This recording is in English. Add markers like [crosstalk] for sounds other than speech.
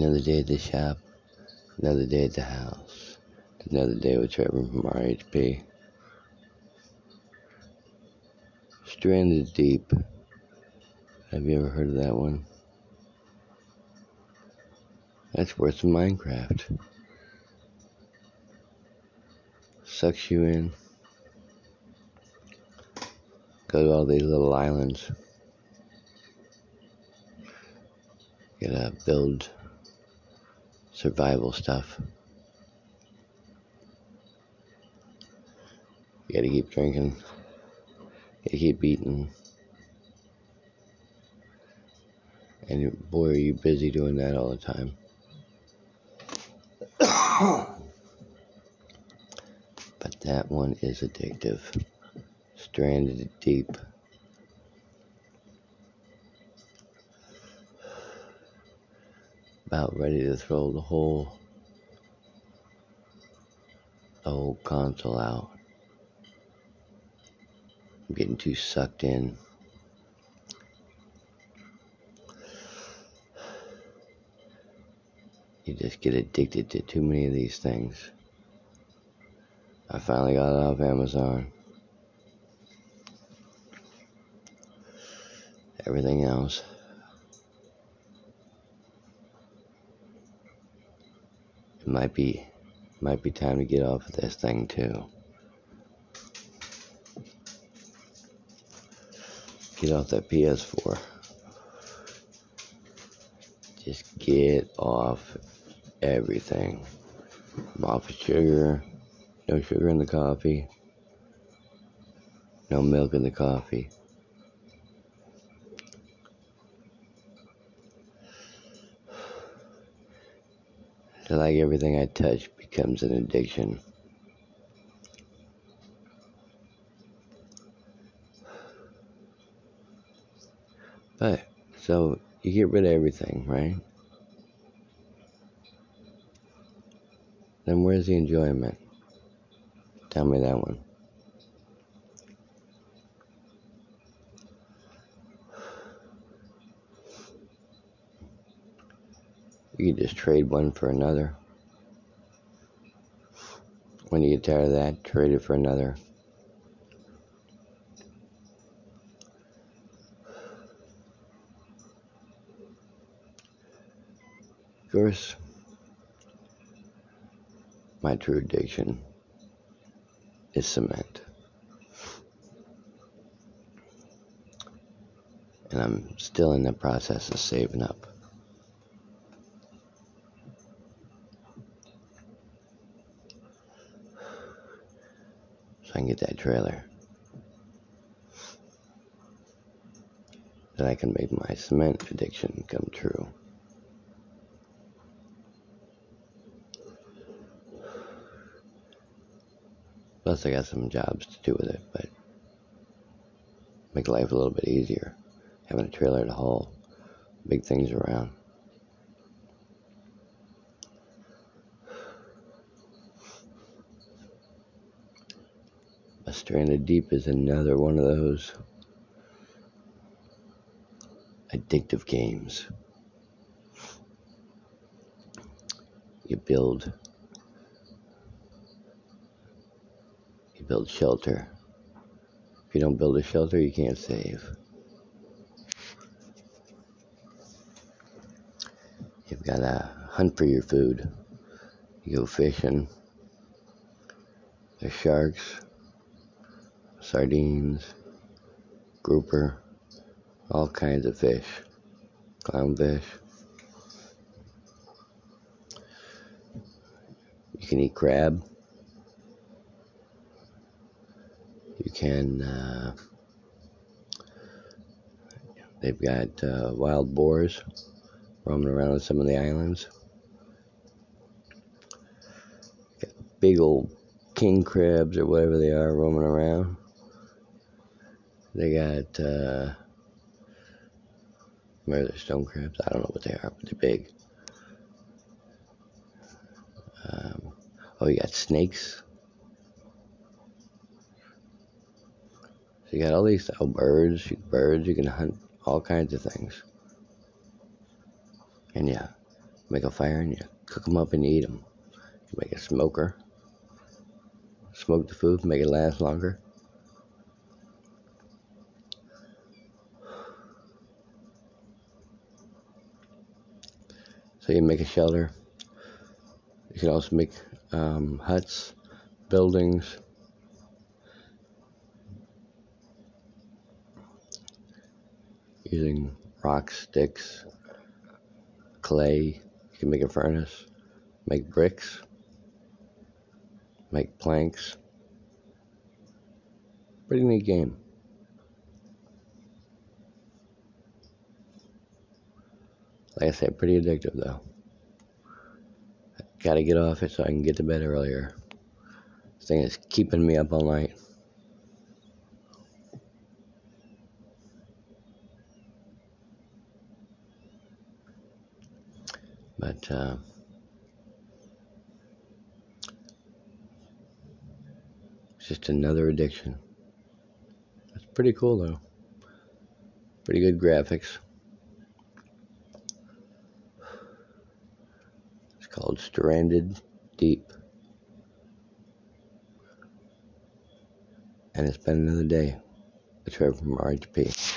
Another day at the shop, another day at the house, another day with Trevor from RHP. Stranded Deep. Have you ever heard of that one? That's worse than Minecraft. Sucks you in. Go to all these little islands. Gotta build survival stuff. You gotta keep drinking. You keep eating. And boy, are you busy doing that all the time. [coughs] but that one is addictive. Stranded deep. About ready to throw the whole the whole console out. I'm getting too sucked in. You just get addicted to too many of these things. I finally got it off Amazon. Everything else. Might be might be time to get off of this thing too. Get off that PS4. Just get off everything. I'm off of sugar. No sugar in the coffee. No milk in the coffee. Like everything I touch becomes an addiction. But, so you get rid of everything, right? Then where's the enjoyment? Tell me that one. You can just trade one for another. When you get tired of that, trade it for another. Of course, my true addiction is cement. And I'm still in the process of saving up. Get that trailer. Then I can make my cement addiction come true. Plus, I got some jobs to do with it, but make life a little bit easier. Having a trailer to haul big things around. Stranded Deep is another one of those addictive games. You build you build shelter. If you don't build a shelter, you can't save. You've got to hunt for your food. You go fishing. There's sharks sardines, grouper, all kinds of fish, clownfish. You can eat crab. You can, uh, they've got uh, wild boars roaming around some of the islands. Got big old king crabs or whatever they are roaming around. They got, uh, maybe they're stone crabs. I don't know what they are, but they're big. Um, oh, you got snakes. So you got all these oh, birds, birds. You can hunt all kinds of things. And yeah, make a fire and you cook them up and eat them. You make a smoker, smoke the food, make it last longer. So you make a shelter. You can also make um, huts, buildings. Using rocks, sticks, clay. You can make a furnace, make bricks, make planks. Pretty neat game. Like I said, pretty addictive though. Gotta get off it so I can get to bed earlier. This thing is keeping me up all night. But, uh, it's just another addiction. It's pretty cool though. Pretty good graphics. Called Stranded Deep. And it's been another day. It's Trevor from RHP.